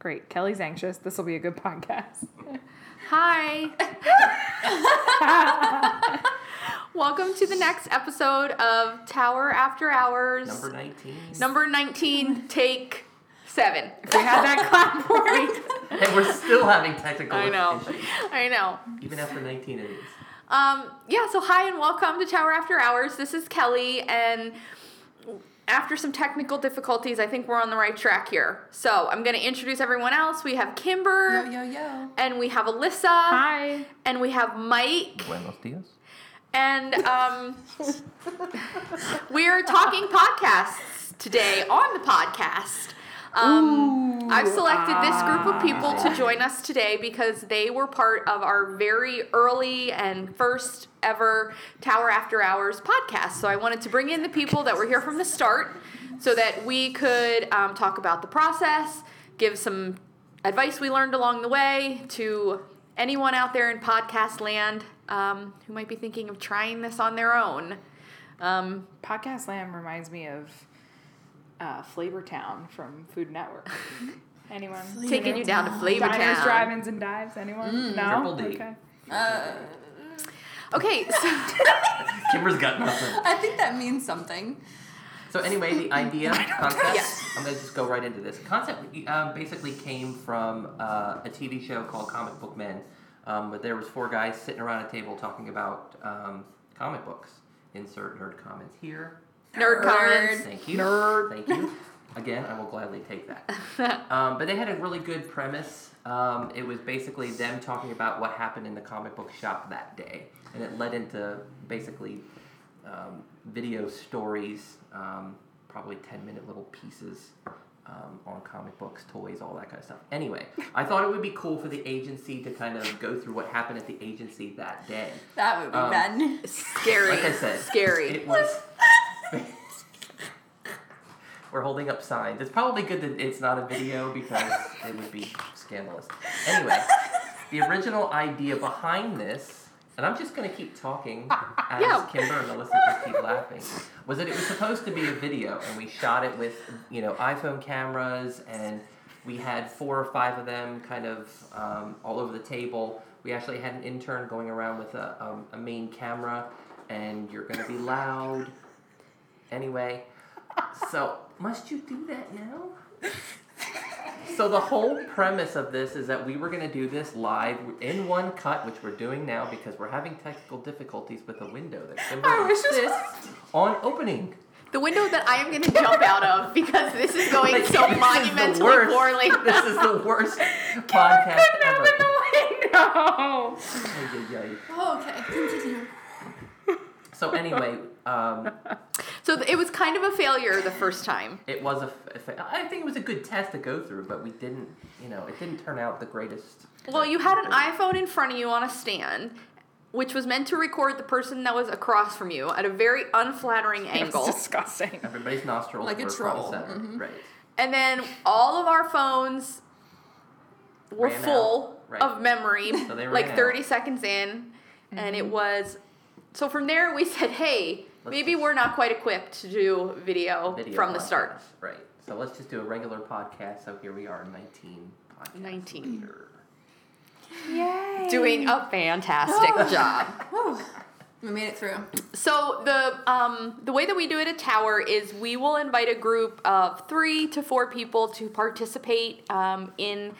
Great. Kelly's anxious. This will be a good podcast. Hi. Welcome to the next episode of Tower After Hours. Number 19. Number 19, take seven. If we had that clap for it. and we're still having technical I know. issues. I know. Even after 19 innings. Um, yeah, so hi and welcome to Tower After Hours. This is Kelly, and after some technical difficulties, I think we're on the right track here. So I'm going to introduce everyone else. We have Kimber, Yo, yo, yo. and we have Alyssa, Hi. and we have Mike, Buenos dias. and um, we're talking podcasts today on the podcast. Um, I've selected this group of people to join us today because they were part of our very early and first ever Tower After Hours podcast. So I wanted to bring in the people that were here from the start so that we could um, talk about the process, give some advice we learned along the way to anyone out there in podcast land um, who might be thinking of trying this on their own. Um, Podcast Land reminds me of uh, Flavor Town from Food Network. Anyone? taking you down to Flavor Diners, Town. drive-ins, and dives. Anyone? no. Triple D. Okay. Uh, Okay, so Kimber's got nothing. I think that means something. So anyway, the idea, concept, Yes. I'm going to just go right into this. Concept um, basically came from uh, a TV show called Comic Book Men, um, where there was four guys sitting around a table talking about um, comic books. Insert nerd comments here. Nerd comments. Thank you. Nerd. Thank you. Again, I will gladly take that. Um, but they had a really good premise. Um, it was basically them talking about what happened in the comic book shop that day, and it led into basically um, video stories, um, probably ten minute little pieces um, on comic books, toys, all that kind of stuff. Anyway, I thought it would be cool for the agency to kind of go through what happened at the agency that day. That would be Um, bad. Scary. Like I said, Scary. It was. We're holding up signs. It's probably good that it's not a video because it would be scandalous. Anyway, the original idea behind this, and I'm just going to keep talking as Yeah. Kimber and Melissa just keep laughing, was that it was supposed to be a video, and we shot it with you know iPhone cameras, and we had four or five of them kind of um, all over the table. We actually had an intern going around with a, um, a main camera, and you're going to be loud. Anyway, so must you do that now? So the whole premise of this is that we were going to do this live in one cut, which we're doing now because we're having technical difficulties with the window that Kimber I this insists on opening. The window that I am going to jump out of because this is going Like, so this is the monumentally worst- poorly. This is the worst podcast ever. Open the window. Oh, okay, continue. So anyway, um, So it was kind of a failure the first time. it was a. f- a fa- I think it was a good test to go through, but we didn't. You know, it didn't turn out the greatest. Well, you had an iPhone in front of you on a stand, which was meant to record the person that was across from you at a very unflattering angle. It's disgusting. Everybody's nostrils Like were front and troll, center. mhm. Right. And then all of our phones were Ran full right. of memory, So they like ran 30 seconds in. And it was. So from there, we said, hey, Let's maybe just- we're not quite equipped to do video, Video from the start. Right. So let's just do a regular podcast. So here we are, 19 podcasts 19. later. Yay. Doing a fantastic job. We made it through. So the um, the way that we do it at Tower is we will invite a group of three to four people to participate um, in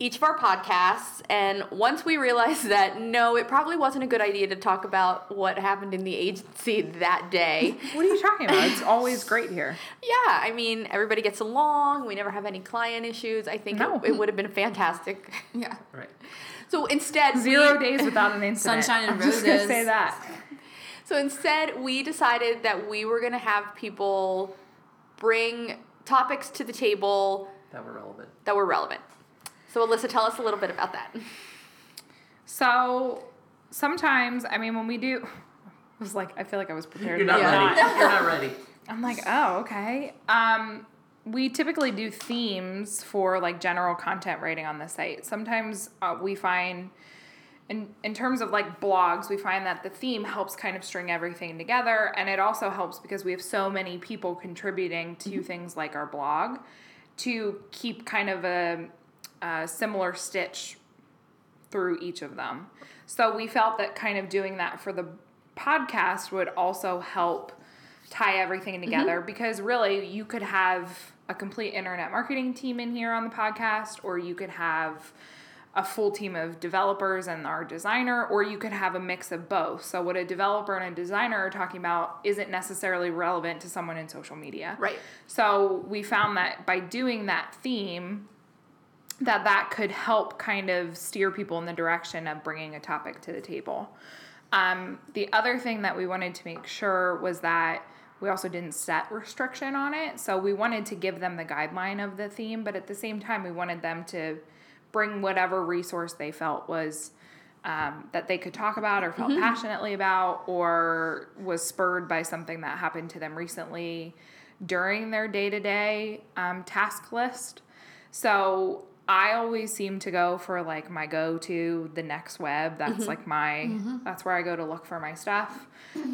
each of our podcasts. And once we realized that no, it probably wasn't a good idea to talk about what happened in the agency that day. What are you talking about? It's always great here. yeah, I mean everybody gets along. We never have any client issues. I think No. it, it would have been fantastic. Yeah. Right. So instead, we- Zero days without an incident. Sunshine and roses. I'm just gonna say that. So instead, we decided that we were going to have people bring topics to the table That were relevant. that were relevant. So, Alyssa, tell us a little bit about that. So sometimes, I mean, when we do, I was like, I feel like I was prepared. You're not Yeah. ready. You're not ready. I'm like, oh, okay. Um, we typically do themes for like general content writing on the site. Sometimes uh, we find, in in terms of like blogs, we find that the theme helps kind of string everything together, and it also helps because we have so many people contributing to things like our blog, to keep kind of a a similar stitch through each of them. So we felt that kind of doing that for the podcast would also help tie everything mm-hmm. together because really you could have a complete internet marketing team in here on the podcast or you could have a full team of developers and our designer or you could have a mix of both. So what a developer and a designer are talking about isn't necessarily relevant to someone in social media. Right. So we found that by doing that theme that that could help kind of steer people in the direction of bringing a topic to the table. Um, the other thing that we wanted to make sure was that we also didn't set restriction on it. So we wanted to give them the guideline of the theme, but at the same time, we wanted them to bring whatever resource they felt was um, that they could talk about or felt passionately about or was spurred by something that happened to them recently during their day to day task list. So I always seem to go for like my go to the next web. That's like my that's where I go to look for my stuff.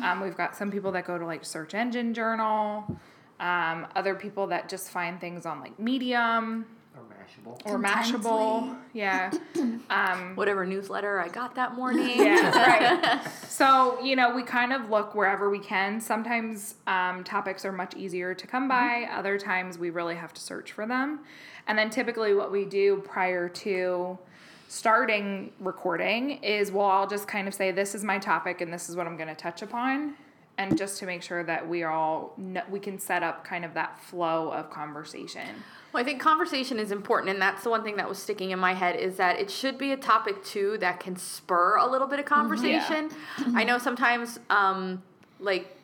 Um, we've got some people that go to like search engine journal. Um, other people that just find things on like Medium Or Mashable. or Contently. Mashable. Yeah. Whatever newsletter I got that morning. Yeah, right. So, you know, we kind of look wherever we can. Sometimes um, topics are much easier to come by, other times we really have to search for them. And then typically, what we do prior to starting recording is we'll all just kind of say, This is my topic and this is what I'm going to touch upon. And just to make sure that we all know, we can set up kind of that flow of conversation. Well, I think conversation is important, and that's the one thing that was sticking in my head is that it should be a topic too that can spur a little bit of conversation. I know sometimes, um, like,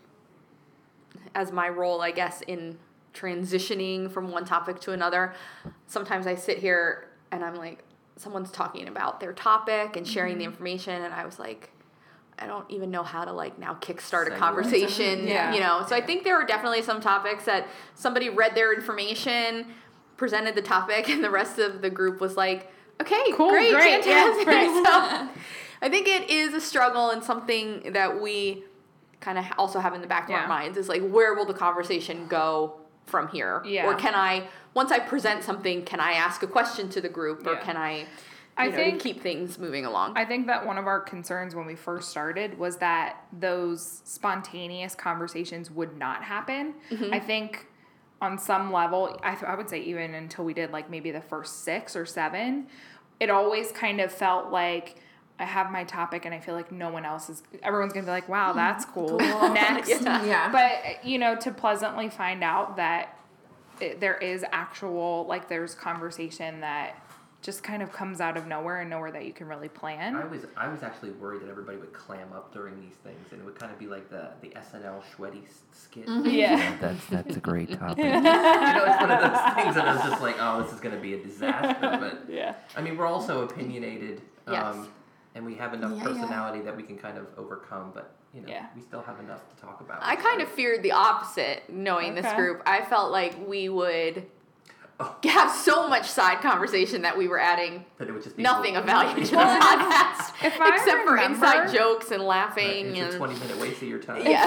as my role, I guess, in transitioning from one topic to another, sometimes I sit here and I'm like, someone's talking about their topic and sharing the mm-hmm. information, and I was like, I don't even know how to like now kickstart a conversation. Yeah. You know, so I think there are definitely some topics that somebody read their information, presented the topic, and the rest of the group was like, "Okay, Cool, great, great, yeah, fantastic." great. so I think it is a struggle and something that we kind of also have in the back of Yeah. our minds is like, where will the conversation go from here? Yeah. Or can I, once I present something, can I ask a question to the group, or Yeah. can I? I know, think- keep things moving along. I think that one of our concerns when we first started was that those spontaneous conversations would not happen. Mm-hmm. I think on some level, I, th- I would say even until we did like maybe the first six or seven, it always kind of felt like I have my topic and I feel like no one else is, everyone's gonna be like, wow, that's cool. Next. Yeah. But, you know, to pleasantly find out that it, there is actual, like, there's conversation that just kind of comes out of nowhere and nowhere that you can really plan. I was I was actually worried that everybody would clam up during these things, and it would kind of be like the the SNL Schweddy s- skit. Yeah. that's that's a great topic. you know, it's one of those things that I was just like, oh, this is going to be a disaster. But Yeah. I mean, we're also opinionated, um, Yes. And we have enough Yeah, yeah. personality that we can kind of overcome. But you know, Yeah. we still have enough to talk about. I kind of feared the opposite knowing this group. I felt like we would Oh. have so much side conversation that we were adding that it would just be nothing of value to the podcast If I except for inside jokes and laughing It's a and twenty minute waste of your time. yeah.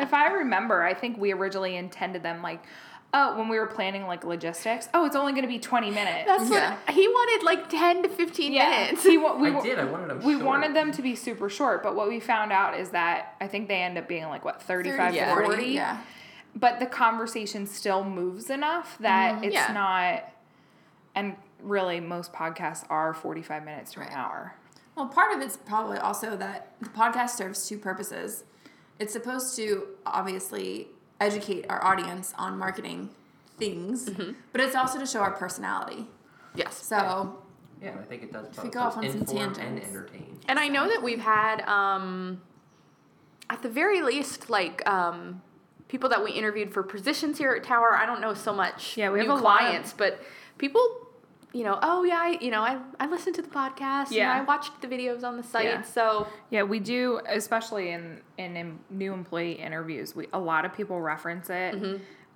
If I remember, I think we originally intended them like, oh, when we were planning like logistics, oh, it's only going to be 20 minutes. That's Yeah. what he wanted like 10 to 15 yeah. minutes. He, wa- we, I did. I wanted them. we short. wanted them to be super short, but what we found out is that I think they end up being like, what, 35 Yeah. to 40? Yeah. But the conversation still moves enough that mm-hmm. it's Yeah. not, and really most podcasts are 45 minutes to an hour. Well, part of it's probably also that the podcast serves two purposes. It's supposed to obviously educate our audience on marketing things, but it's also to show our personality. yes. So, Yeah, I think it does both. we go off on some inform and tangents. entertain. And I know that we've had, um, at the very least, like um, people that we interviewed for positions here at Tower. I don't know so much Yeah, we have new a lot of- but people, you know, oh yeah, I, you know, I, I listened to the podcast. Yeah. and I watched the videos on the site. Yeah. So Yeah, we do, especially in, in in new employee interviews. We a lot of people reference it,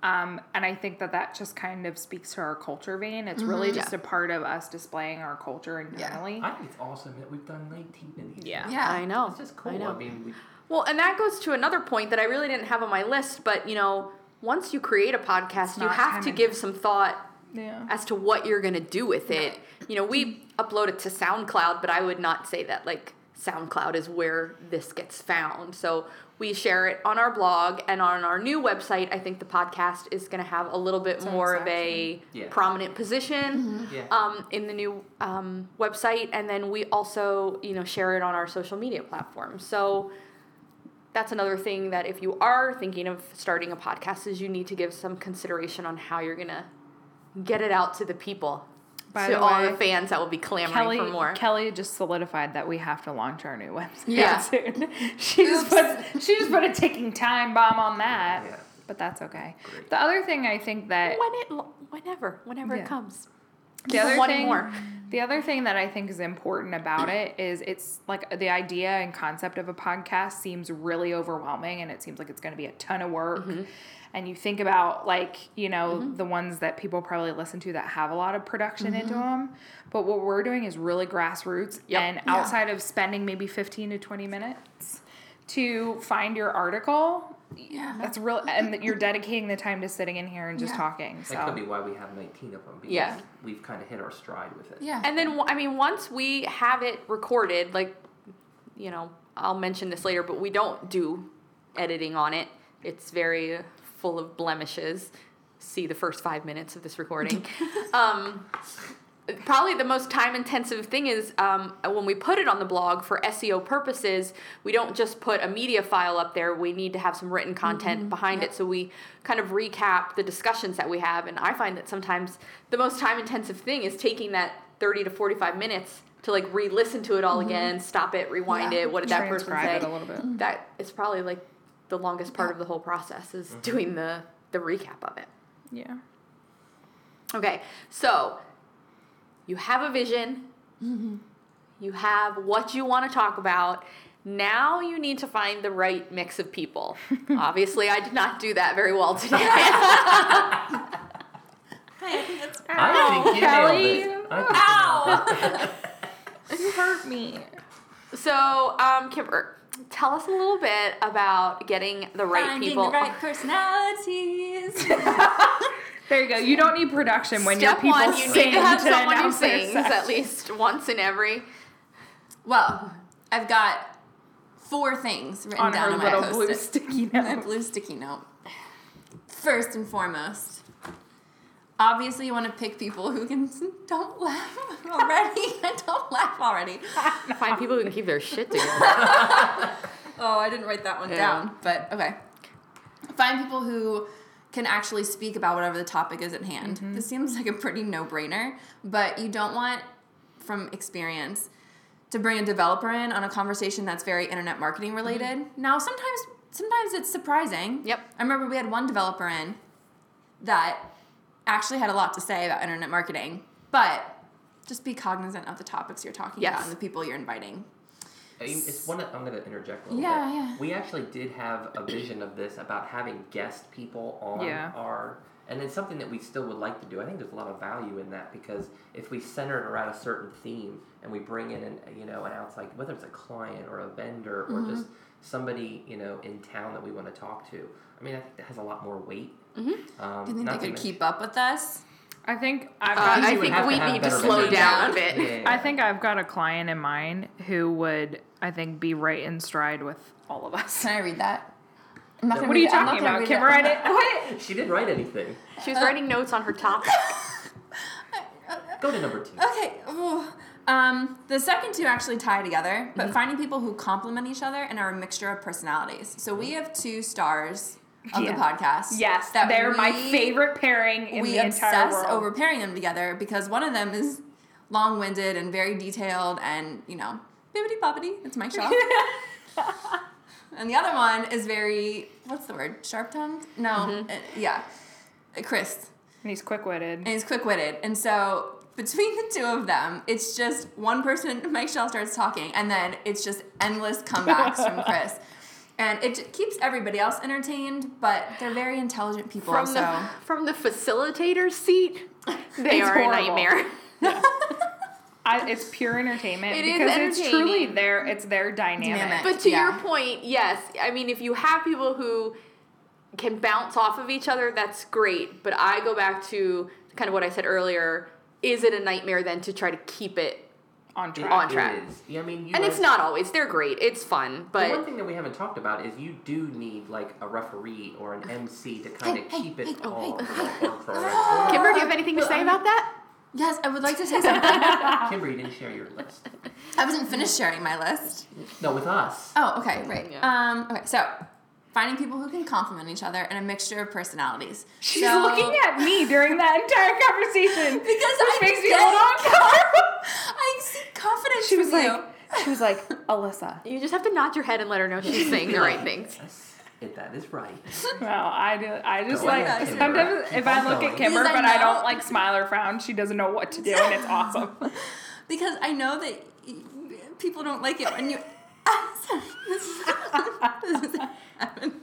um, and I think that that just kind of speaks to our culture vein. It's really just Yeah. a part of us displaying our culture internally. I think it's awesome that we've done 19 of these. Yeah. yeah. I know. It's just cool. I I, mean, we, Well, and that goes to another point that I really didn't have on my list, but you know, once you create a podcast, you have to give some thought Yeah. as to what you're gonna do with it. You know, we upload it to SoundCloud, but I would not say that like SoundCloud is where this gets found. So we share it on our blog and on our new website. I think the podcast is gonna have a little bit Its own more of a Yeah. prominent position Yeah. um, in the new um, website, and then we also you know share it on our social media platforms. So that's another thing that if you are thinking of starting a podcast, is you need to give some consideration on how you're gonna get it out to the people, By to the all way, the fans that will be clamoring Kelly, for more. Kelly just solidified that we have to launch our new website Yeah. soon. she just put she just put a ticking time bomb on that. Yeah. But that's okay. Great. The other thing I think that when it, whenever, whenever Yeah. it comes. the other one thing, more. the other thing that I think is important about it is it's like the idea and concept of a podcast seems really overwhelming and it seems like it's going to be a ton of work. Mm-hmm. And you think about like, you know, mm-hmm. the ones that people probably listen to that have a lot of production into mm-hmm. them. But what we're doing is really grassroots Yep. and outside of spending maybe 15 to 20 minutes to find your article, Yeah. that's real and you're dedicating the time to sitting in here and just Yeah. talking. So That could be why we have 19 of them because Yeah. we've kind of hit our stride with it. Yeah. And then, I mean, once we have it recorded, like, you know, I'll mention this later, but we don't do editing on it. It's very full of blemishes. See the first five minutes of this recording. um, probably the most time intensive thing is um, when we put it on the blog for SEO purposes, we don't just put a media file up there. We need to have some written content behind it. So we kind of recap the discussions that we have. And I find that sometimes the most time intensive thing is taking that 30 to 45 minutes to like re listen to it all again, stop it, rewind Yeah. it. What did that person say? it a little bit. That is probably like the longest part of the whole process is doing the, the recap of it. Yeah. Okay, so you have a vision, you have what you want to talk about. Now you need to find the right mix of people. Obviously, I did not do that very well today. I think that's I think you Kelly. nailed it. I think you nailed it. You hurt me. so, um, Kimber, tell us a little bit about getting the right finding people. the right personalities. There you go. You don't need production when Step your people one, you sing need to have to someone who sings at least once in every. well, I've got four things written on down her on little my blue post-it. sticky My note. blue sticky note. First and foremost, obviously you want to pick people who can don't laugh already. don't laugh already. Find um, people who can keep their shit together. Oh, I didn't write that one Yeah. down, but okay. Find people who can actually speak about whatever the topic is at hand. Mm-hmm. This seems like a pretty no-brainer, but you don't want from experience to bring a developer in on a conversation that's very internet marketing mm-hmm. related. Now, sometimes sometimes it's surprising. Yep. I remember we had one developer in that actually had a lot to say about internet marketing, but just be cognizant of the topics you're talking Yes. about and the people you're inviting. I mean, It's one. that- I'm going to interject a little Yeah, bit. yeah. We actually did have a vision of this about having guest people on Yeah. our, and it's something that we still would like to do. I think there's a lot of value in that because if we center it around a certain theme and we bring in an, you know, an outside, whether it's a client or a vendor or Mm-hmm. just somebody you know in town that we want to talk to. I mean, I think that has a lot more weight. Um, Do you think they could mention- keep up with us? I think I've Uh. I think we have need to slow vendors. down a bit. Yeah, yeah, yeah. I think I've got a client in mind who would, I think, be right in stride with all of us. Can I read that? I'm not gonna What are you it- talking about? read Kim, it. write it. What? She didn't write anything. She was writing notes on her topic. Go to number two. Okay. ooh. Um, the second two actually tie together, Mm-hmm. but finding people who complement each other and are a mixture of personalities. So we have two stars of Yeah. the podcast. Yes, that they're my favorite pairing in we the entire obsess over pairing them together because one of them is long-winded and very detailed and you know bibbity bobbity. It's my Shaw. And the other one is very what's the word? Sharp-tongued? No. Mm-hmm. uh, yeah. Uh, Chris. and he's quick-witted. and he's quick-witted and so between the two of them it's just one person mike shell starts talking and then it's just endless comebacks from chris and it j- keeps everybody else entertained but they're very intelligent people From so the from the facilitator's seat, they It's are horrible. a nightmare. I, it's pure entertainment It is because it's truly their it's their dynamic. Dynamic. But to your point, yes. I mean, if you have people who can bounce off of each other, that's great. But I go back to kind of what I said earlier, is it a nightmare then to try to keep it? on track. On track. It is. Yeah, I mean, you And guys- it's not always. They're great. It's fun, The one thing that we haven't talked about is you do need like a referee or an MC to kind of Hey, hey, keep it hey, oh, all. hey. Ah! Kimber, do you have anything to say about that? Yes, I would like to say something. Kimberly, you didn't share your list. I wasn't finished sharing my list. No, with us. Oh, okay, right. Yeah. Um, okay, so finding people who can compliment each other and a mixture of personalities. She's So- looking at me during that entire conversation. because Which I makes me get a little. I see confidence She was from you. like, she was like, Alyssa. You just have to nod your head and let her know she's saying the right things. Yes, it, that is right. Well, I do. I just Go like ahead, Kimber. sometimes Keep if I look going. at Kimber, Because I but I know- don't like smile or frown, she doesn't know what to do, and it's awesome. because I know that y- people don't like it when you. this is, this is happening.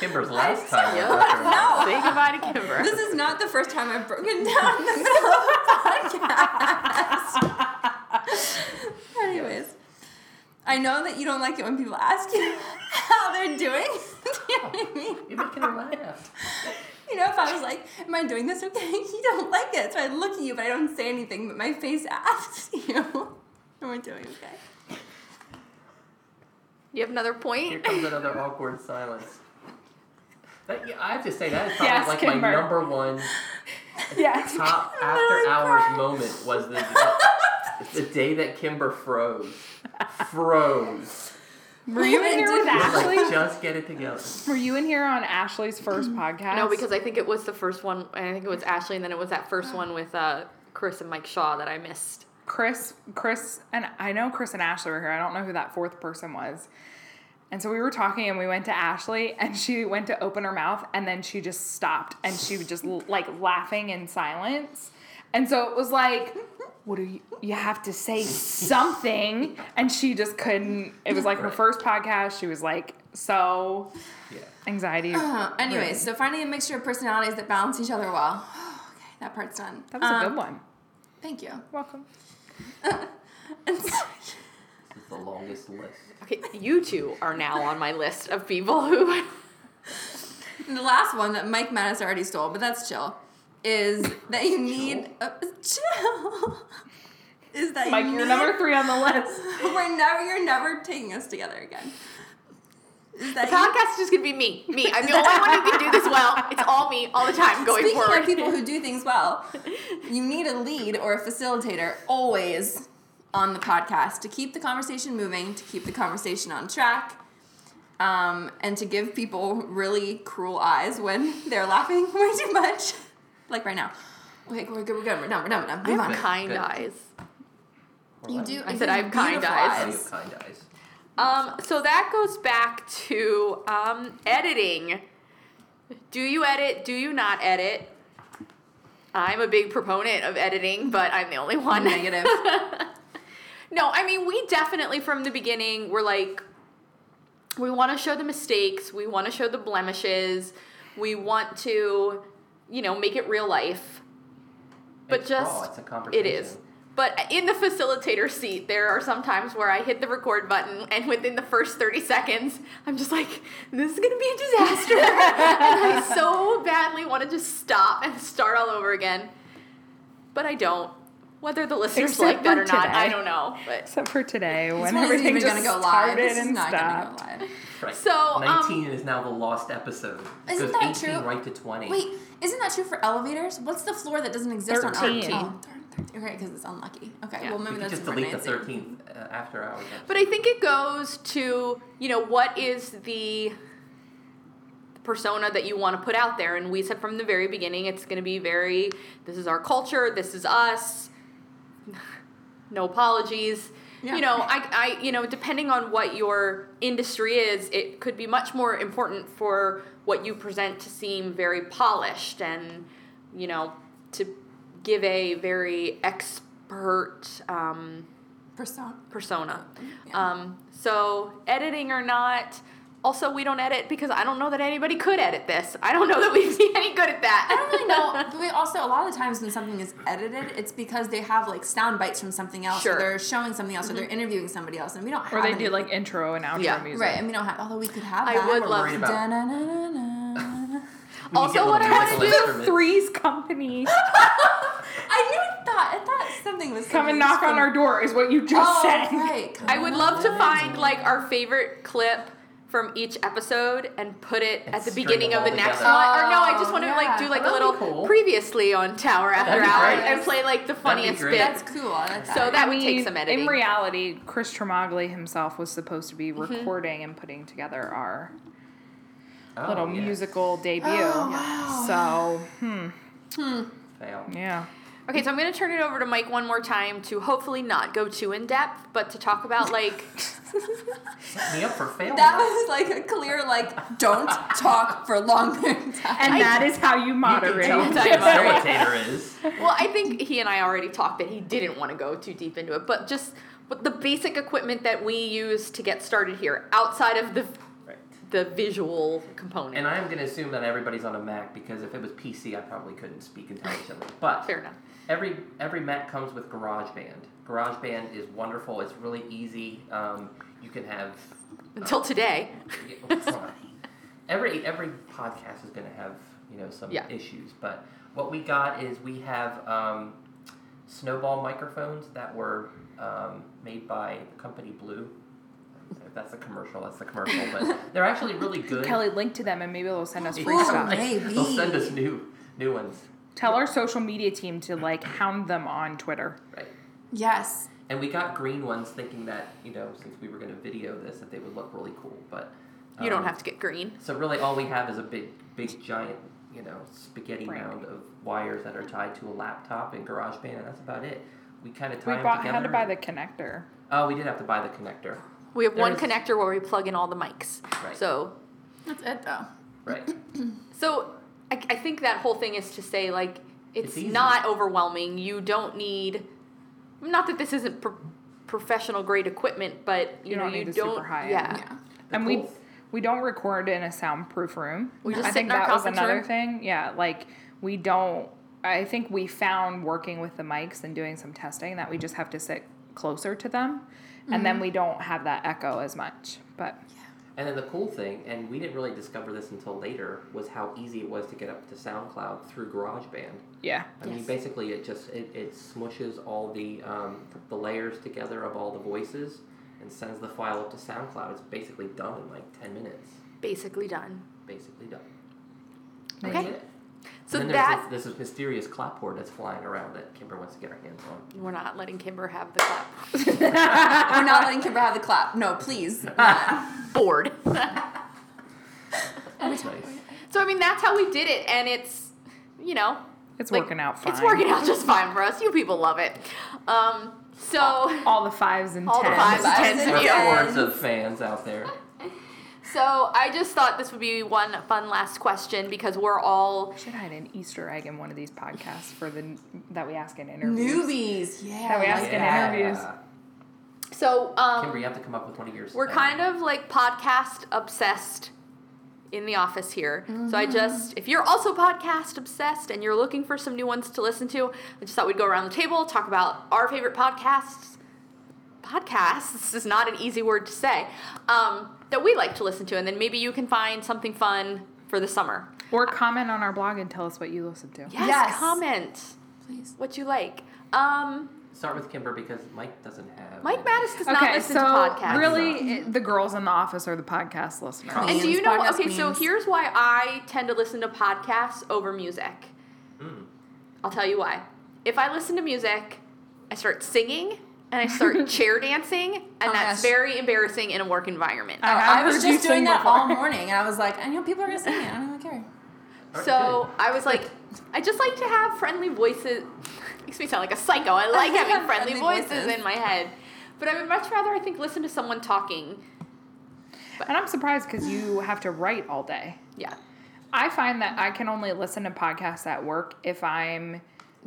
Kimber's last time. Yeah. on Record. No. Say goodbye to Kimber. This is not the first time I've broken down in the middle of a podcast. Anyways, I know that you don't like it when people ask you how they're doing. You know what I mean? You're making her laugh. You know, if I was like, "Am I doing this okay?" You don't like it, so I look at you, but I don't say anything. But my face asks you, "Am I doing okay?" You have another point. Here comes another awkward silence. That, yeah, I have to say that is probably Yes, like Kimber. my number one yes. top after hours moment was the the day that Kimber froze. Froze. Were you in here with Ashley? Like, just get it together. Were you in here on Ashley's first podcast? No, because I think it was the first one. I think it was Ashley, and then it was that first one with uh, Chris and Mike Shaw that I missed. Chris, Chris, and I know Chris and Ashley were here. I don't know who that fourth person was. And so we were talking, and we went to Ashley, and she went to open her mouth, and then she just stopped, and she was just like laughing in silence. And so it was like, "What do you? You have to say something." And she just couldn't. It was like her first podcast. She was like so Yeah. anxiety. Uh, anyways, so finding a mixture of personalities that balance each other well. okay, that part's done. That was a Um, good one. Thank you. Welcome. And This is the longest list. Okay, you two are now on my list of people who. And the last one that Mike Mattis already stole, but that's chill, is that you need a, chill. Is that Mike, you you're number three on the list. We're never. You're never taking us together again. Is that The podcast is just gonna be me. Me. I'm the only one who can do this well. It's all me all the time going Speaking forward. of people who do things well, you need a lead or a facilitator always on the podcast to keep the conversation moving, to keep the conversation on track, um, and to give people really cruel eyes when they're laughing way too much. Like right now. Okay, we're good, we're good, we're done, we're done, we're done. I Move have kind Good. eyes. You do. I said I have kind beautiful eyes. Have kind eyes. Um, so that goes back to um, editing. Do you edit? Do you not edit? I'm a big proponent of editing, but I'm the only one. Negative. No, I mean, we definitely from the beginning were like, we want to show the mistakes, we want to show the blemishes, we want to, you know, make it real life. But It's just raw, it's a conversation. is. But in the facilitator seat, there are some times where I hit the record button, and within the first 30 seconds, I'm just like, this is gonna be a disaster. and I so badly want to just stop and start all over again. But I don't. Whether the listeners Except like that for or not, I don't know. But Except for today, when one isn't everything just gonna go live. started This is and not stopped. gonna go live. Right. So, um, 19 is now the lost episode. It Isn't goes that 18 true? right to 20. Wait, isn't that true for elevators? What's the floor that doesn't exist on 13. Earth? Oh, thirteen. Okay, because it's unlucky. Okay, Yeah. well we maybe could that's just for delete the Nancy. 13th uh, after hours. But I think it goes to, you know, what is the persona that you want to put out there? And we said from the very beginning, it's going to be very, this is our culture, this is us, no apologies. Yeah. You know, I, I, you know, depending on what your industry is, it could be much more important for what you present to seem very polished and, you know, to give a very expert, um, Persona. persona. Yeah. Um, so editing or not, also we don't edit because I don't know that anybody could edit this. I don't know that we'd be any good at that. I don't really know. But we also, a lot of the times when something is edited, it's because they have like sound bites from something else, Sure. or they're showing something else, or they're mm-hmm. interviewing somebody else, and we don't have. Or they any- do like intro and outro Yeah. music. right, and we don't have. Although we could have I that. would We're love worried about- Da-na-na-na-na. Also, what I wanna do- instruments. Three's company I knew I thought I thought something was come and coming knock on our door is what you just Oh, said. right. Come I would love to find like our favorite clip from each episode and put it And at the beginning of the next together. one. Or no, I just Oh, want to yeah. like do like a That'd little cool. previously on Tower After That'd Hours and play like the funniest great. bit. That's cool. I like that. So that I would take some editing. In reality, Chris Tremagli himself was supposed to be recording and putting together our Oh, little yes. musical debut. Oh, wow. So, hmm, Fail. yeah. Okay, so I'm going to turn it over to Mike one more time to hopefully not go too in depth, but to talk about like Set me up for failure. that was like a clear like don't talk for long periods of time. And that is how you moderate. You can tell Time what the facilitator is. well, I think he and I already talked that he didn't want to go too deep into it, but just but the basic equipment that we use to get started here outside of the the visual component. And I'm going to assume that everybody's on a Mac because if it was PC, I probably couldn't speak intelligently. But Fair enough. Every every Mac comes with GarageBand. GarageBand is wonderful. It's really easy. Um, you can have Until today. Yeah, come on. every every podcast is going to have you know some Yeah. issues, but what we got is we have um, snowball microphones that were um, made by the company Blue. If that's a commercial, that's the commercial, but they're actually really good. Kelly, link to them and maybe they'll send us free Ooh, stuff. Maybe. They'll send us new new ones, Tell our social media team to like hound them on Twitter. right? yes. And we got green ones, thinking that you know since we were going to video this, that they would look really cool, but You don't um, have to get green. So really, all we have is a big, big, giant, you know, spaghetti Brand. mound of wires that are tied to a laptop and GarageBand, and that's about it. We kind of tie We them bought together. had to buy the connector. Oh, we did have to buy the connector. We have one There's- connector where we plug in all the mics. Right. So That's it though. Right. So I, I think that whole thing is to say like it's, It's not overwhelming. You don't need not that this isn't pro- professional grade equipment, but you, You know don't you need the don't. super high yeah. Yeah. And we cool- we don't record in a soundproof room. We just I sit think in our that was another room. thing. Yeah, like we don't. I think we found working with the mics and doing some testing that we just have to sit closer to them, and Mm-hmm. then we don't have that echo as much. But And then the cool thing, and we didn't really discover this until later, was how easy it was to get up to SoundCloud through GarageBand. yeah, I mean, basically, it just it, it smushes all the um, the layers together of all the voices and sends the file up to SoundCloud. It's basically done in like ten minutes. Basically done. Basically done. Okay. That's it. So and then there's that this, this mysterious clapboard that's flying around that Kimber wants to get her hands on. we're not letting Kimber have the clap. We're not letting Kimber have the clap. No, please. Bored. That's nice. so I mean that's how we did it, and it's you know it's like, working out fine. It's working out just fine for us. You people love it. Um, so. All the fives and All the tens. fives and Fives tens and of you. tens. Hordes of fans out there. So I just thought this would be one fun last question because we're all We should hide an Easter egg in one of these podcasts for the that we ask in interviews. Newbies. Yeah. That we ask like in interviews. so um, Kimber, you have to come up with one of yours. we're kind of like podcast obsessed in the office here. So I just if you're also podcast obsessed and you're looking for some new ones to listen to, I just thought we'd go around the table talk about our favorite podcasts. Podcasts. This is not an easy word to say. Um, that we like to listen to, and then maybe you can find something fun for the summer. Or comment on our blog and tell us what you listen to. Yes, Yes. comment Please. what you like. Um, Start with Kimber because Mike doesn't have. Mike Mattis does not Okay, listen so to podcasts. really, it, the girls in the office are the podcast listeners. Oh. And do you know? podcast Okay, so here's why I tend to listen to podcasts over music. Mm. I'll tell you why. If I listen to music, I start singing and I start chair dancing, and Oh that's gosh. very embarrassing in a work environment. I oh, I, have was just doing that before. all morning, and I was like, I know people are gonna see me. I don't even care. So I was like, I just like to have friendly voices. Makes me sound like a psycho. I like having friendly, Friendly voices. voices. in my head, but I would much rather I think listen to someone talking. And I'm surprised because you have to write all day. Yeah. I find that I can only listen to podcasts at work if I'm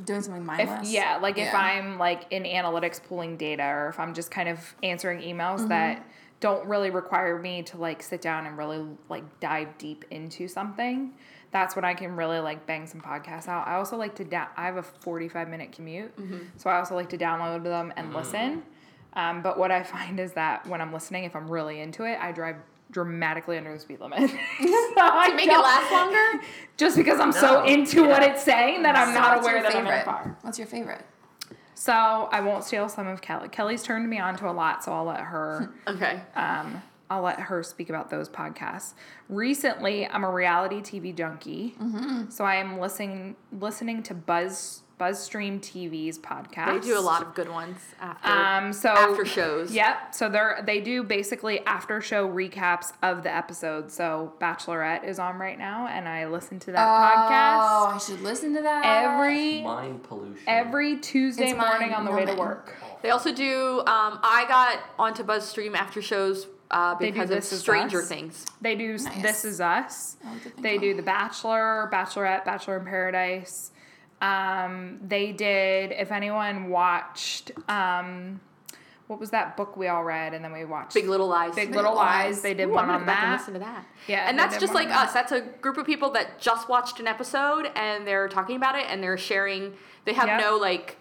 Doing something if mindless. yeah, like if I'm like in analytics pulling data or if I'm just kind of answering emails Mm-hmm. that don't really require me to like sit down and really like dive deep into something. That's when I can really like bang some podcasts out. I also like to da- I have a 45 minute commute. Mm-hmm. So I also like to download them and listen. Um, but what I find is that when I'm listening, if I'm really into it, I drive dramatically under the speed limit. to To make it last longer? Just because I'm so No, into what it's saying that I'm So not aware that I'm in a car. What's your favorite? So I won't steal some of Kelly. Kelly's turned me on to a lot, so I'll let her Okay. um, I'll let her speak about those podcasts. Recently, I'm a reality TV junkie, Mm-hmm. so I am listening listening to Buzz BuzzStream TV's podcast. They do a lot of good ones after Um, so after shows. Yep. So they're they do basically after show recaps of the episode. So Bachelorette is on right now, and I listen to that Oh, podcast Oh, I should listen to that. every Mind pollution. every Tuesday It's morning on the way to work. They also do. Um, I got onto BuzzStream after shows uh, They do because of This Stranger Us. Things. They do Nice. This Is Us. Oh, good thing They do The Bachelor, Bachelorette, Bachelor in Paradise. Um, they did. If anyone watched, um, what was that book we all read and then we watched? Big Little Lies. Big Big Little Little Lies. Lies. They did Ooh, one I'm gonna on go back and that. listen to that. Yeah, and that's just like on us. That's a group of people that just watched an episode and they're talking about it and they're sharing. They have Yep. no like.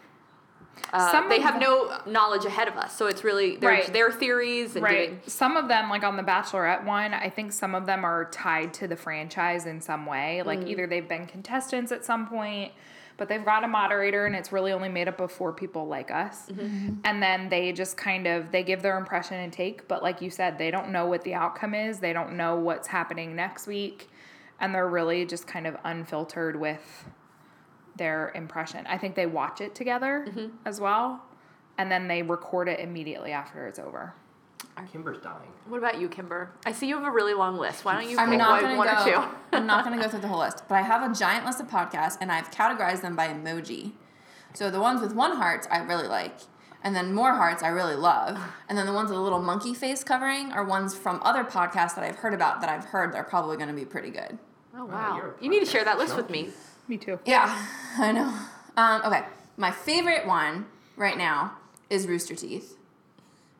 Uh, Some they have them- no knowledge ahead of us, so it's really their Right. their theories and Right. giving. Some of them, like on the Bachelorette one, I think some of them are tied to the franchise in some way. Like Mm. either they've been contestants at some point, but they've got a moderator and it's really only made up of four people like us. Mm-hmm. And then they just kind of they give their impression and take, but like you said, they don't know what the outcome is. They don't know what's happening next week. And they're really just kind of unfiltered with their impression. I think they watch it together Mm-hmm. as well. And then they record it immediately after it's over. Kimber's dying. What about you, Kimber? I see you have a really long list. Why don't you I'm pick not like gonna one go. or two? I'm not gonna go through the whole list, but I have a giant list of podcasts, and I've categorized them by emoji. So the ones with one heart I really like, and then more hearts I really love, and then the ones with a little monkey face covering are ones from other podcasts that I've heard about that I've heard they're probably going to be pretty good. Oh Wow, wow! you're a you need to share that podcast list with me. Me too. Yeah, I know. Um, okay, my favorite one right now is Rooster Teeth,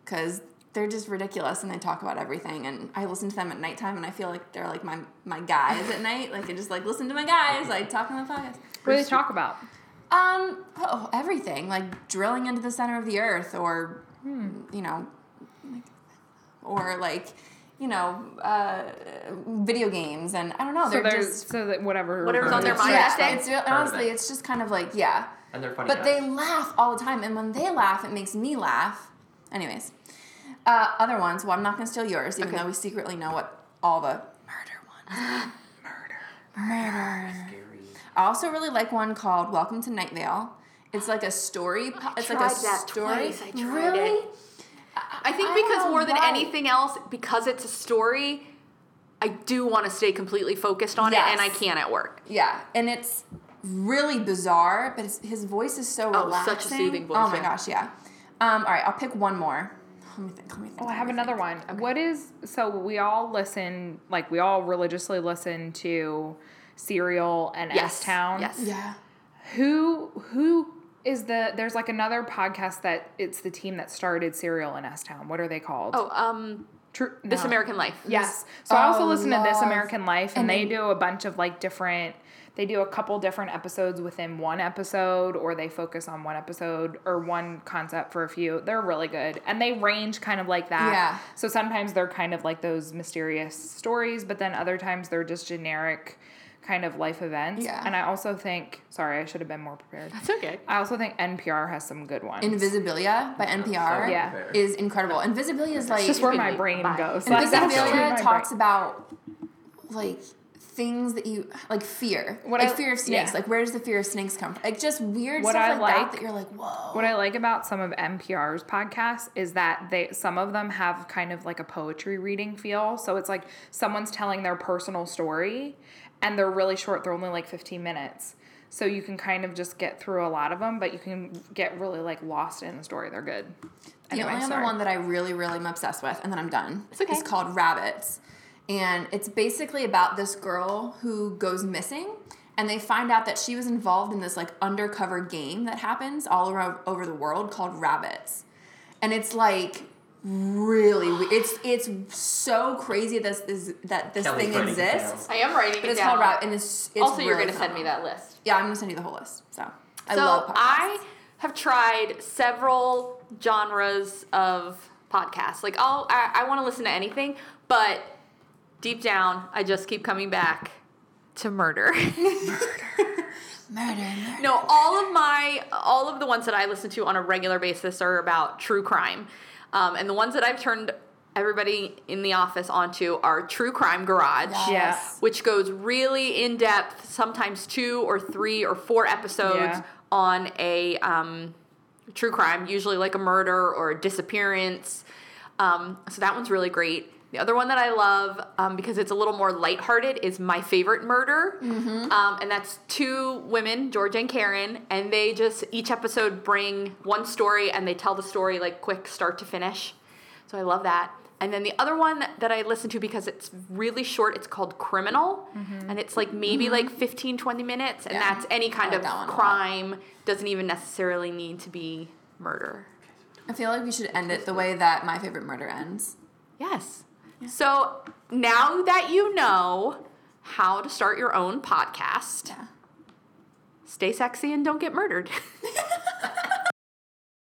because they're just ridiculous and they talk about everything. And I listen to them at nighttime, and I feel like they're like my my guys at night. Like I just like listen to my guys, like talking on the podcast. What do they talk about? Um, oh, everything like drilling into the center of the earth, or you know, like, or like you know, uh, video games, and I don't know. So They're there's just so that whatever Whatever's on their It's- mind yeah. that day. It's honestly, it's just kind of like yeah. And they're funny But guys. they laugh all the time, and when they laugh, it makes me laugh. Anyways, uh, other ones. Well, I'm not gonna steal yours, even Okay. though we secretly know what all the murder ones. Are. Murder. Scary. I also really like one called Welcome to Night Vale. It's like a story. po- it's like a that story. twice. I tried really? it. I think I because more than know. anything else, because it's a story, I do want to stay completely focused on it, and I Yes. can at work. Yeah, and it's really bizarre, but it's, his voice is so Oh, relaxing. such a soothing voice, Oh my gosh, yeah. Um, all right, I'll pick one more. Let me think. Let me think. Oh, I have me another think. one. What is so we all listen like we all religiously listen to Serial and Yes. S Town. Yes. Yeah. Who who is the there's like another podcast that it's the team that started Serial in S Town. What are they called? Oh, um, True. This. American Life. Yes. So I also Oh, listen to This. American Life, and, And they then- do a bunch of like different. They do a couple different episodes within one episode, or they focus on one episode or one concept for a few. They're really good, and they range kind of like that. Yeah. So sometimes they're kind of like those mysterious stories, but then other times they're just generic kind of life events. Yeah. And I also think, sorry, I should have been more prepared. That's okay. I also think NPR has some good ones. Invisibilia by NPR Yeah. Is incredible. Invisibilia is like It's just where my Bye. brain goes. Invisibilia Like, that's where Invisibilia my talks brain- about like things that you like fear, What like I- fear of snakes. yeah. Like where does the fear of snakes come from? Like just weird What stuff I like, like- that that you're like, whoa. What I like about some of NPR's podcasts is that they some of them have kind of like a poetry reading feel. So it's like someone's telling their personal story and they're really short. They're only like 15 minutes. So you can kind of just get through a lot of them, but you can get really like lost in the story. They're good. The Anyway, only other one that I really, really am obsessed with, and then I'm done, It's okay. is called Rabbits. And it's basically about this girl who goes missing, and they find out that she was involved in this like undercover game that happens all around over the world called Rabbits. And it's like really, we- it's it's so crazy this is that this Kelly's thing exists. I am writing it. But it it's down. called Rabbit, and it's, it's also, you're going to send me that list. Yeah, I'm gonna send you the whole list. So I so love podcasts. I have tried several genres of podcasts. Like I'll I, I want to listen to anything, but deep down, I just keep coming back to murder. Murder. Murder. No, all of my all of the ones that I listen to on a regular basis are about true crime, um, and the ones that I've turned everybody in the office onto are True Crime Garage. Yes. Yeah. Which goes really in depth, sometimes two or three or four episodes Yeah. on a um, true crime, usually like a murder or a disappearance. Um, so that one's really great. The other one that I love um, because it's a little more lighthearted is My Favorite Murder. Um, and that's two women, George and Karen, and they just, each episode bring one story and they tell the story like quick start to finish. So I love that. And then the other one that I listen to because it's really short, it's called Criminal. And it's like maybe like 15, 20 minutes. And Yeah. that's any kind like of that one a lot. crime, doesn't even necessarily need to be murder. I feel like we should end it the way that my favorite murder ends. Yes. So now that you know how to start your own podcast, Yeah. stay sexy and don't get murdered.